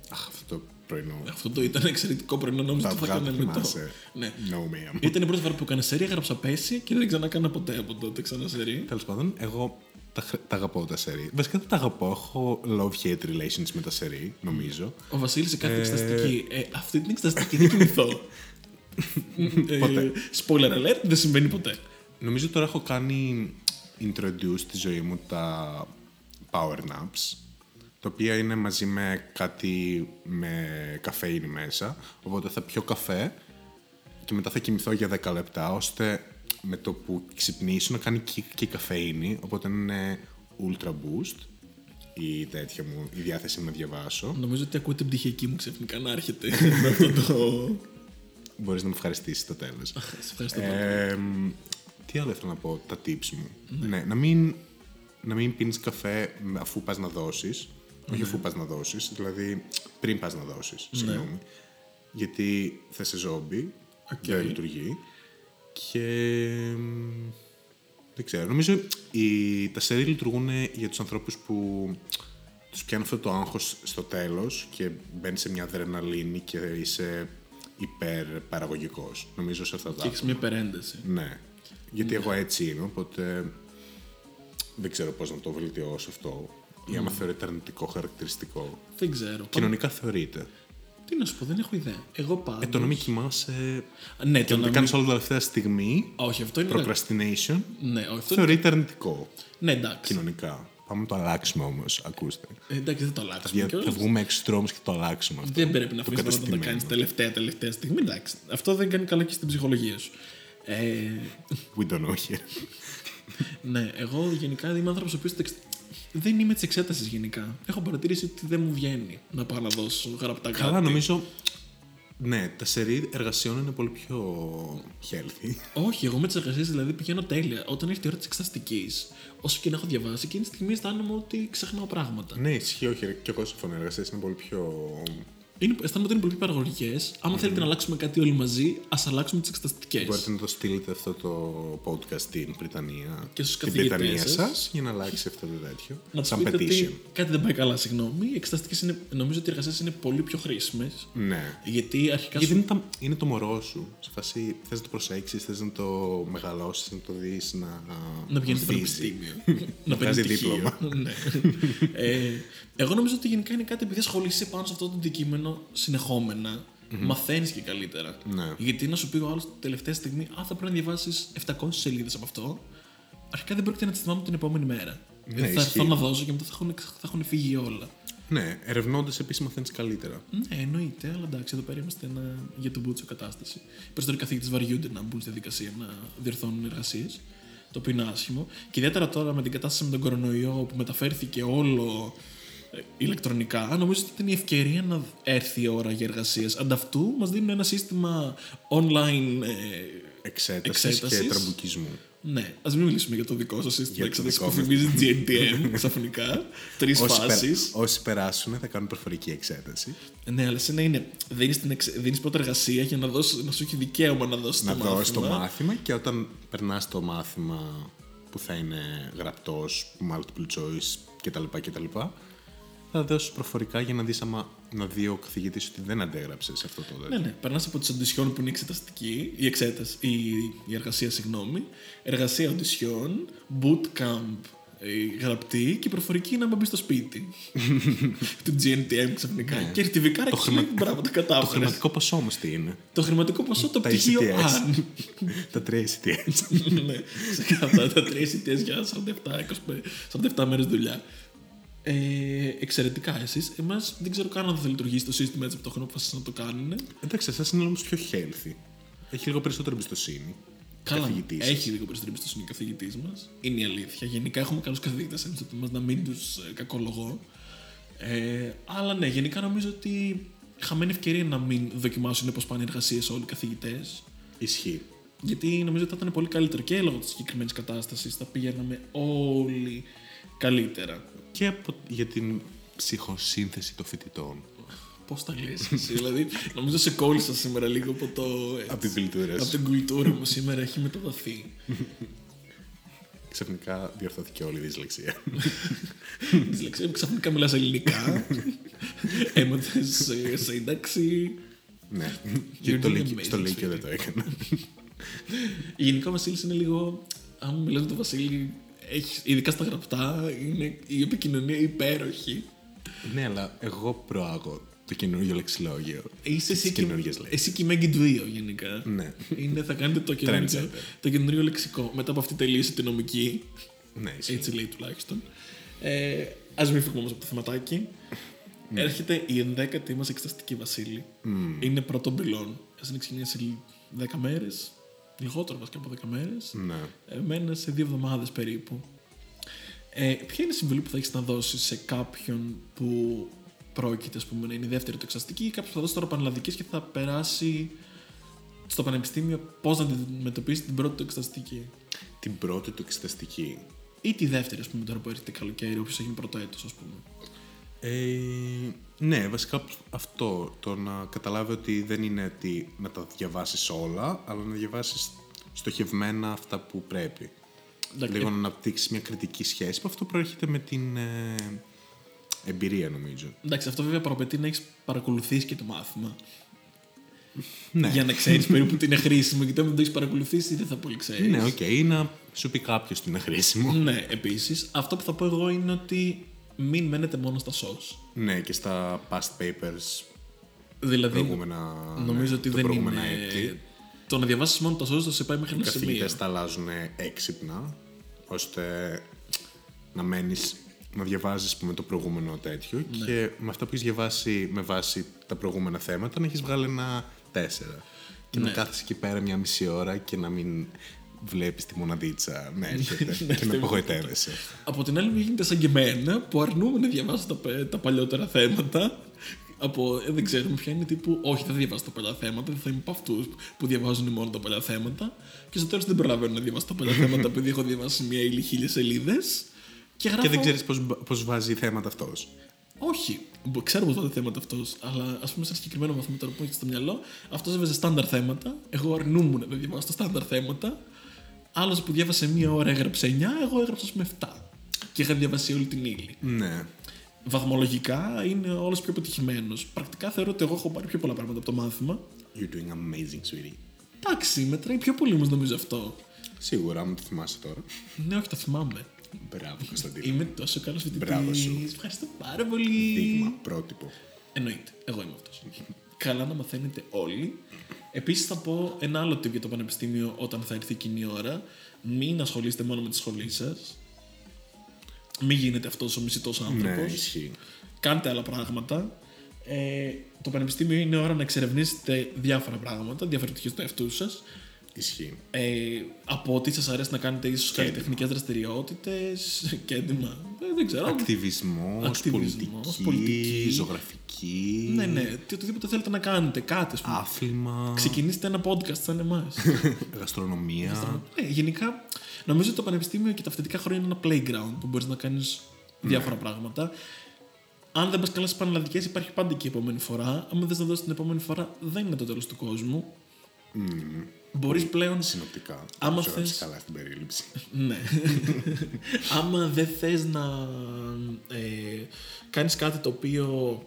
Αχ, αυτό το πρωινό. Αυτό το ήταν εξαιρετικό πρωινό, νόμιζα Τα ότι θα αυγά έκανα το μετά. θυμάσαι. Ναι. No, ma'am. Ήταν η πρώτη φορά που έκανα σερή, έγραψα πέσει και δεν ξανακάνα ποτέ από τότε ξανά σερή. Τέλος πάντων, εγώ τα, χρ- τα αγαπώ τα σερί. Βασικά δεν τα αγαπώ. Έχω love-hate relations με τα σερί, νομίζω. Ο Βασίλης σε κάθε εξεταστική. Ε, αυτή την εξεταστική δεν κοιμηθώ. ε, Ποτέ. spoiler alert, δεν συμβαίνει ποτέ. Νομίζω τώρα έχω κάνει introduce στη ζωή μου τα power naps, τα οποία είναι μαζί με κάτι με καφέινη μέσα, οπότε θα πιω καφέ και μετά θα κοιμηθώ για 10 λεπτά, ώστε με το που ξυπνήσω να κάνει και, και η καφέινη, οπότε είναι ultra boost η τέτοια μου, η διάθεση μου να διαβάσω. Νομίζω ότι ακούω την πτυχιακή μου ξαφνικά να έρχεται με αυτό το. Μπορείς να με ευχαριστήσεις στο τέλος. Σε ευχαριστώ πολύ. Ε, μ, τι άλλο ήθελα να πω, τα tips μου. Ναι, να μην, να μην πίνεις καφέ αφού πας να δώσεις. Όχι αφού πας να δώσεις, δηλαδή πριν πας να δώσεις, συγγνώμη. Γιατί θα σε ζόμπι, δεν λειτουργεί. Και μ, δεν ξέρω, νομίζω οι, τα σερί λειτουργούν για τους ανθρώπους που τους πιάνει αυτό το άγχος στο τέλος και μπαίνει σε μια αδρεναλίνη και είσαι υπερπαραγωγικός. Νομίζω σε αυτά τα Και έχεις μια υπερένταση. ναι. Γιατί εγώ έτσι είμαι, οπότε δεν ξέρω πώς να το βελτιώσω αυτό. Ή άμα θεωρείται αρνητικό χαρακτηριστικό. Δεν ξέρω. Κοινωνικά θεωρείται. Τι να σου πω, δεν έχω ιδέα. Εγώ πάντω. Ε, το να μην κοιμάσαι Ναι, και το να να το μην. κάνεις όλα τα τελευταία στιγμή, Όχι, αυτό είναι. procrastination, Ναι, όχι, αυτό είναι. θεωρείται αρνητικό Ναι, εντάξει. κοινωνικά. Πάμε να το αλλάξουμε όμως, ακούστε. Ε, εντάξει, δεν το αλλάξουμε. Για, κιόλας. θα βγούμε έξω στους δρόμους και το αλλάξουμε αυτό. Δεν πρέπει να Το αφήσει να το καταστημένο. κάνει τελευταία τελευταία στιγμή. Εντάξει. Αυτό δεν κάνει καλά και στην ψυχολογία σου. Ε, We don't know here. ναι, εγώ γενικά είμαι άνθρωπος ο οποίος δεν είμαι της εξέτασης γενικά. Έχω παρατηρήσει ότι δεν μου βγαίνει να πάω να δώσω γραπτά κάτι. Καλά, νομίζω... Ναι, τα σερί εργασιών είναι πολύ πιο healthy. Όχι, εγώ με τις εργασίες δηλαδή πηγαίνω τέλεια. Όταν έρθει η ώρα της εξεταστικής, όσο και να έχω διαβάσει, εκείνη τη στιγμή αισθάνομαι ότι ξεχνάω πράγματα. Ναι, ισχύει, όχι. Και εγώ συμφωνώ. Οι εργασίες είναι πολύ πιο. Είναι, αισθάνομαι ότι είναι πολύ παραγωγικές. Άμα θέλετε να αλλάξουμε κάτι όλοι μαζί, ας αλλάξουμε τις εξεταστικές. Μπορείτε να το στείλετε αυτό το podcast στην Βρυτανία Και στους στην καθηγητές Βρυτανία σας. σας για να αλλάξει αυτό το τέτοιο. Να τους Σαν πείτε petition. ότι κάτι δεν πάει καλά, συγγνώμη. Οι εξεταστικές είναι, νομίζω ότι οι εργασίες είναι πολύ πιο χρήσιμες. Ναι. Γιατί αρχικά Γιατί σου. είναι, τα- είναι το μωρό σου. Σε φάση θες να το προσέξεις, θες να το μεγαλώσεις, να το δεις να. Να πηγαίνεις στο ανθίζει. πανεπιστήμιο. να παίρνεις βγάζει πτυχίο. δίπλωμα. ναι. ε, εγώ νομίζω ότι γενικά είναι κάτι επειδή ασχολείσαι πάνω σε αυτό το αντικείμενο συνεχόμενα. Μαθαίνεις και καλύτερα. Ναι. Γιατί να σου πει ο άλλος τελευταία στιγμή, Α, θα πρέπει να διαβάσεις 700 σελίδες από αυτό. Αρχικά δεν πρόκειται να τις θυμάμαι την επόμενη μέρα. Ναι, Ε, θα ισχύει. έρθω να δώσω και μετά θα έχουν, θα έχουν φύγει όλα. Ναι, ερευνώντας επίσης μαθαίνεις καλύτερα. Ναι, εννοείται, αλλά εντάξει, εδώ πέρα είμαστε ένα, για τον Μπούτσο κατάσταση. Οι περισσότεροι καθηγητές βαριούνται να μπουν στη διαδικασία να διορθώνουν εργασίες. Το οποίο είναι άσχημο. Και ιδιαίτερα τώρα με την κατάσταση με τον κορονοϊό που μεταφέρθηκε όλο ε, ηλεκτρονικά, νομίζω ότι ήταν η ευκαιρία να έρθει η ώρα για εργασίες. Ανταυτού μας δίνουν ένα σύστημα online. Ε, Εξέτασης Εξέτασης. και τραμπουκισμού. ναι, ας μην μιλήσουμε για το δικό σας σύστημα Για το εξέτασης δικό που μας. θυμίζει GNTM ξαφνικά. Τρεις Όσοι, περα- φάσεις. όσοι περάσουν θα κάνουν προφορική εξέταση. Ναι, αλλά σε να είναι. Δίνεις δίνεις πρώτα εργασία για να, δώσεις, να σου έχει δικαίωμα να δώσεις να το δώσεις το μάθημα. μάθημα και όταν περνάς το μάθημα που θα είναι γραπτός, multiple choice κτλ. κτλ θα δώσεις προφορικά για να δεις άμα να δει ο καθηγητής ότι δεν αντέγραψε σε αυτό το Ναι, τέτοιο. ναι. Περνάς από τις οντισιόν που είναι η εξεταστική, η εξέταση, η, η εργασία, συγγνώμη. Εργασία οντισιόν, bootcamp η γραπτή και η προφορική να μπεις στο σπίτι. του GNTM ξαφνικά. Και ερτιβικά ρε Το χρημα... χρημα- μπράβο, το Το κατάφερες. χρηματικό ποσό όμως τι είναι; Το χρηματικό ποσό, το Τα πτυχίο ECTS. αν. τα τρία ECTS. ναι, ξεκάθαρα τα τρία εισιτές για 47, 25, 47 μέρες δουλειά. Ε, εξαιρετικά εσείς. Εμάς δεν ξέρω καν αν θα λειτουργήσει το σύστημα έτσι που το έχουν αποφασίσει να το κάνουν. Εντάξει, εσάς είναι όμως πιο healthy. Έχει λίγο περισσότερη εμπιστοσύνη. Καλά, Καθηγητής. έχει λίγο περισσότερη εμπιστοσύνη ο καθηγητής μας. Είναι η αλήθεια. Γενικά έχουμε καλούς καθηγητές εμεί μας να μην τους κακολογώ. Ε, αλλά ναι, γενικά νομίζω ότι χαμένη ευκαιρία να μην δοκιμάσουν πώ πάνε οι εργασίες όλοι οι καθηγητές. Ισχύει. Γιατί νομίζω ότι θα ήταν πολύ καλύτερο και λόγω της συγκεκριμένης κατάστασης θα πηγαίναμε όλοι καλύτερα. Και από, για την ψυχοσύνθεση των φοιτητών. Πώς τα λες εσύ, δηλαδή. Νομίζω σε κόλλησα σήμερα λίγο από το. έτσι, Από την κουλτούρα Από σου. την κουλτούρα μου σήμερα έχει μεταδοθεί. Ξαφνικά διορθώθηκε όλη η δυσλεξία. Δυσλεξία μου ξαφνικά μιλάς ελληνικά. Έμαθες σύνταξη. ναι. Και το doing Λύκειο- amazing, στο Λύκειο sweetie. δεν το έκανα. Γενικά ο Βασίλης είναι λίγο. Αν μιλάς με τον Βασίλη, έχεις, ειδικά στα γραπτά, είναι η επικοινωνία υπέροχη. ναι, αλλά εγώ προάγω το καινούργιο λεξιλόγιο. Είσαι εσύ Τις και, καινούργιες λέξεις. εσύ και η Μέγκη Ντουίο γενικά. Ναι. Είναι, θα κάνετε το καινούργιο, Trendsetter. το καινούργιο λεξικό. Μετά από αυτή τελείωσε τη νομική. Ναι, ισχύει. Έτσι λέει τουλάχιστον. Ε, Α μην φύγουμε όμως από το θεματάκι. Ναι. Έρχεται η ενδέκατη μας εξεταστική Βασίλη. Είναι πρώτο μπελόν. Έχει ξεκινήσει 10 μέρες. Λιγότερο βασικά από 10 μέρε. Ναι. Μένει σε δύο εβδομάδες περίπου. Ε, ποια είναι η συμβουλή που θα έχεις να δώσεις σε κάποιον που πρόκειται, ας πούμε, να είναι η δεύτερη του εξαστική ή κάποιος που θα δώσει τώρα πανελλαδική και θα περάσει στο πανεπιστήμιο πώς να αντιμετωπίσει την πρώτη του εξεταστική. Την πρώτη του εξεταστική. Ή τη δεύτερη, ας πούμε, τώρα που έρχεται καλοκαίρι, όποιος έχει πρώτο έτος, ας πούμε. Ε, ναι, βασικά αυτό. Το να καταλάβει ότι δεν είναι ότι να τα διαβάσεις όλα, αλλά να διαβάσεις στοχευμένα αυτά που πρέπει. Εντάξει, Λίγο να αναπτύξεις μια κριτική σχέση που αυτό προέρχεται με την ε, εμπειρία νομίζω. Εντάξει, αυτό βέβαια προαπαιτεί να έχεις παρακολουθήσει και το μάθημα. Ναι, Για να ξέρεις περίπου τι είναι χρήσιμο. Γιατί αν δεν το έχεις παρακολουθήσει, δεν θα πολύ ξέρεις. ναι οκ, ή να σου πει κάποιος ότι είναι χρήσιμο. Ναι, επίσης, αυτό που θα πω εγώ είναι ότι μην μένετε μόνο στα SOS. ναι, και στα past papers Δηλαδή, προηγούμενα, νομίζω ναι, ότι το δεν προηγούμενα είναι. έτη. Το να διαβάσεις μόνο τα SOS θα σε πάει μέχρι Οι ένα σημείο. καθηγητές τα αλλάζουν έξυπνα, ώστε να μένεις να διαβάζεις πούμε, το προηγούμενο τέτοιο Ναι. και με αυτά που έχεις διαβάσει με βάση τα προηγούμενα θέματα να έχεις βγάλει ένα τέσσερα. Και Ναι. να κάθεσαι εκεί πέρα μια μισή ώρα και να μην βλέπεις τη μοναδίτσα να έρχεται και να απογοητεύεσαι. Από την άλλη, μου γίνεται σαν και εμένα που αρνούμε να διαβάσω τα, πε- τα παλιότερα θέματα. Από, ε, δεν ξέρουμε ποια είναι τύπου. Όχι, δεν θα διαβάσω τα παλιά θέματα. Δεν θα είμαι από αυτούς που διαβάζουν μόνο τα παλιά θέματα. Και στο τέλος δεν προλαβαίνω να διαβάσω τα παλιά θέματα επειδή έχω διαβάσει μία ή χίλιες σελίδες. Και, γράφω... Και δεν ξέρεις πώς, πώς βάζει θέματα αυτός. Όχι. Μπο- Ξέρω πώς βάζει θέματα αυτός. Αλλά ας πούμε, σε ένα συγκεκριμένο βαθμό τώρα που έχεις στο μυαλό, αυτός έβαζε στάνταρ θέματα. Εγώ αρνούμουν να διαβάσω τα στάνταρ θέματα. Άλλος που διάβασε μία ώρα έγραψε 9, εγώ έγραψα ας πούμε 7. Και είχα διαβάσει όλη την ύλη. Ναι. Βαθμολογικά είναι όλος πιο επιτυχημένο. Πρακτικά θεωρώ ότι εγώ έχω πάρει πιο πολλά πράγματα από το μάθημα. You're doing amazing, sweetie. Εντάξει, μετράει πιο πολύ όμως νομίζω αυτό. Σίγουρα, άμα το θυμάσαι τώρα. Ναι, όχι, το θυμάμαι. Μπράβο, Κωνσταντίνο. Είμαι τόσο καλός φοιτητής. Μπράβο σου. Ευχαριστώ πάρα πολύ. Δείγμα, πρότυπο. Εννοείται. Εγώ είμαι αυτός. Καλά να μαθαίνετε όλοι. Επίσης θα πω ένα άλλο tip για το πανεπιστήμιο όταν θα έρθει εκείνη η ώρα. Μην ασχολείστε μόνο με τη σχολή σας. Μην γίνετε αυτός ο μισητός άνθρωπος. Ναι, ισχύει. Κάντε άλλα πράγματα. Ε, το πανεπιστήμιο είναι ώρα να εξερευνήσετε διάφορα πράγματα, διαφορετικές του εαυτούς σας. Ισχύει. Ε, από τι σας αρέσει να κάνετε, ίσως καλλιτεχνικές δραστηριότητες και έντοιμα. Ε, δεν ξέρω. Ακτιβισμός, Ακτιβισμός, πολιτική, πολιτική. ζωγραφική, Ναι, ναι. Τι οτιδήποτε θέλετε να κάνετε, κάτι. ας πούμε. άθλημα, Ξεκινήστε ένα podcast σαν εμάς. γαστρονομία. ναι, γενικά, νομίζω ότι το πανεπιστήμιο και τα φοιτητικά χρόνια είναι ένα playground που μπορείς να κάνεις διάφορα πράγματα. Αν δεν πας καλά στις πανελλαδικές, υπάρχει πάντα και η επόμενη φορά. Αν δεν θες να δώσεις την επόμενη φορά, δεν είναι το τέλος του κόσμου. Μπορείς πλέον. Συνοπτικά. Άμα Άμα θες... θες- καλά στην περίληψη. Ναι. Άμα δεν θες να ε, κάνεις κάτι το οποίο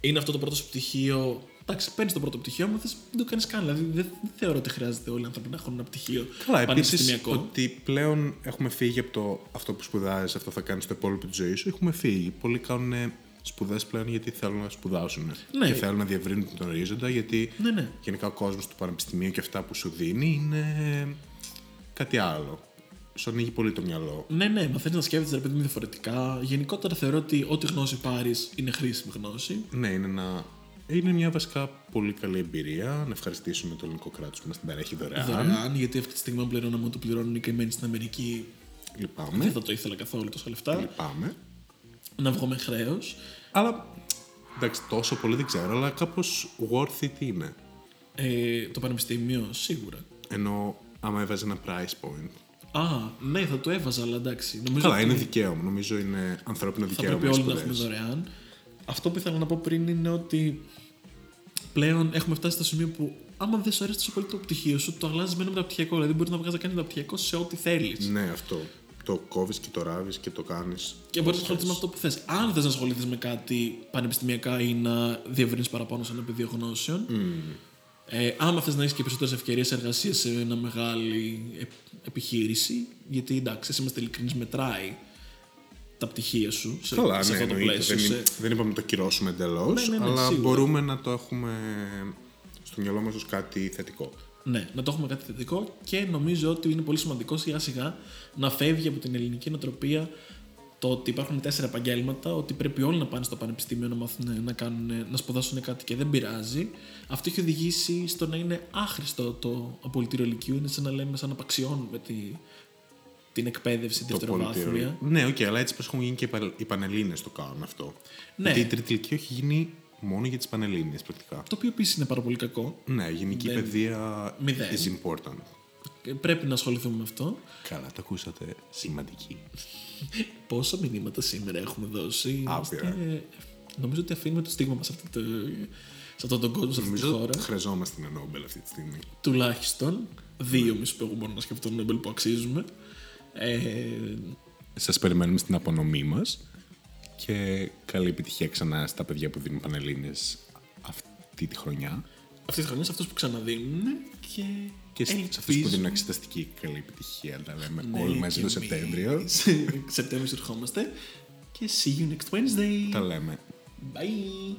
είναι αυτό το πρώτο σου πτυχίο, εντάξει, παίρνεις το πρώτο πτυχίο, άμα θες δεν το κάνεις καν. Δηλαδή δεν, δεν θεωρώ ότι χρειάζεται όλοι οι άνθρωποι να έχουν ένα πτυχίο Καλά, επίσης πανεπιστημιακό. ότι πλέον έχουμε φύγει από το αυτό που σπουδάζεις, αυτό θα κάνεις το υπόλοιπο τη ζωή σου. Έχουμε φύγει. Πολλοί κάνουν σπουδές πλέον γιατί θέλουν να σπουδάσουν. Ναι. Και θέλουν να διευρύνουν τον ορίζοντα γιατί Ναι, ναι. γενικά ο κόσμος του πανεπιστημίου και αυτά που σου δίνει είναι κάτι άλλο. Σου ανοίγει πολύ το μυαλό. Ναι, ναι, μαθαίνει να σκέφτεσαι ρε παιδί μου διαφορετικά. Γενικότερα θεωρώ ότι ό,τι γνώση πάρεις είναι χρήσιμη γνώση. Ναι, είναι, ένα... είναι μια βασικά πολύ καλή εμπειρία. Να ευχαριστήσουμε το ελληνικό κράτος που μας την παρέχει δωρεάν. Δωρεάν, γιατί αυτή τη στιγμή αν πληρώναμε το πληρώνουν οι καημένοι στην Αμερική. Λυπάμαι. Δεν θα το ήθελα καθόλου τόσα λεφτά. Λυπάμαι. Να βγω με χρέο. Αλλά εντάξει, τόσο πολύ δεν ξέρω, αλλά κάπως worth it είναι. Ε, το πανεπιστήμιο, σίγουρα. Ενώ άμα έβαζε ένα price point. Α, ναι, θα το έβαζα, αλλά εντάξει. Νομίζω Καλά, ότι είναι δικαίωμα. Νομίζω είναι ανθρώπινο θα δικαίωμα. πρέπει οι όλοι να σπουδές. έχουμε δωρεάν. αυτό που ήθελα να πω πριν είναι ότι πλέον έχουμε φτάσει στο σημείο που άμα δεν σου αρέσει τόσο πολύ το πτυχίο σου, το αλλάζεις με ένα μεταπτυχιακό. Δηλαδή μπορείς να βγάζεις κάνεις μεταπτυχιακό σε ό,τι θέλεις. Ναι, αυτό. Το κόβεις και το ράβεις και το κάνεις. Και μπορείς να ασχοληθείς με αυτό που θες. Αν θες να ασχοληθείς με κάτι πανεπιστημιακά ή να διευρύνεις παραπάνω σε ένα πεδίο γνώσεων, ε, άμα θες να έχεις και περισσότερες ευκαιρίες εργασίας σε μια μεγάλη ε- επιχείρηση, γιατί εντάξει, εσύ είμαστε ειλικρινείς, μετράει τα πτυχία σου σε, Καλά, σε ναι, αυτό το εννοείται. πλαίσιο. Δεν, σε- δεν είπαμε να το κυρώσουμε εντελώς, Ναι, ναι, ναι, αλλά σίγουρα. μπορούμε να το έχουμε στο μυαλό μας ως κάτι θετικό. Ναι, να το έχουμε κάτι θετικό και νομίζω ότι είναι πολύ σημαντικό σιγά σιγά να φεύγει από την ελληνική νοοτροπία το ότι υπάρχουν τέσσερα επαγγέλματα, ότι πρέπει όλοι να πάνε στο πανεπιστήμιο να μάθουν να, κάνουν, να σπουδάσουν κάτι και δεν πειράζει. Αυτό έχει οδηγήσει στο να είναι άχρηστο το απολυτήριο λυκείου. Είναι σαν να λέμε, σαν να απαξιώνουμε τη, την εκπαίδευση τη Το δευτεροβάθμια. πολιτείο. Ναι, οκ, αλλά έτσι πως έχουν γίνει και οι πα- οι Πανελλήνιες το κάνουν αυτό. Ναι. Γιατί η Τρίτη Λυκείου έχει γίνει μόνο για τις Πανελλήνιες πρακτικά. Το οποίο επίσης είναι πάρα πολύ κακό. Ναι, η γενική Δεν- παιδεία Μηδέν. is important. Και Πρέπει να ασχοληθούμε με αυτό. Καλά, το ακούσατε. Σημαντική. Πόσα μηνύματα σήμερα έχουμε δώσει. Άπειρα. Είμαστε- Νομίζω ότι αφήνουμε το στίγμα μας σε, αυτό το, σε αυτόν τον κόσμο, σε αυτή τη Νομίζω χώρα. χρειαζόμαστε ένα Νόμπελ αυτή τη στιγμή. Τουλάχιστον δύο μισού που εγώ μπορώ να σκεφτώ Νόμπελ που αξίζουμε. Ε, Σας περιμένουμε στην απονομή μας και καλή επιτυχία ξανά στα παιδιά που δίνουν Πανελλήνιες αυτή τη χρονιά. αυτή τη χρονιά σε αυτούς που ξαναδίνουν και, Και σε αυτούς που ελπίζουμε- δίνουν εξεταστική καλή επιτυχία, τα λέμε Ναι, όλοι μαζί και το εμείς. Σεπτέμβριο. Σεπτέμβριο ερχόμαστε. Και see you next Wednesday. Τα λέμε. Bye.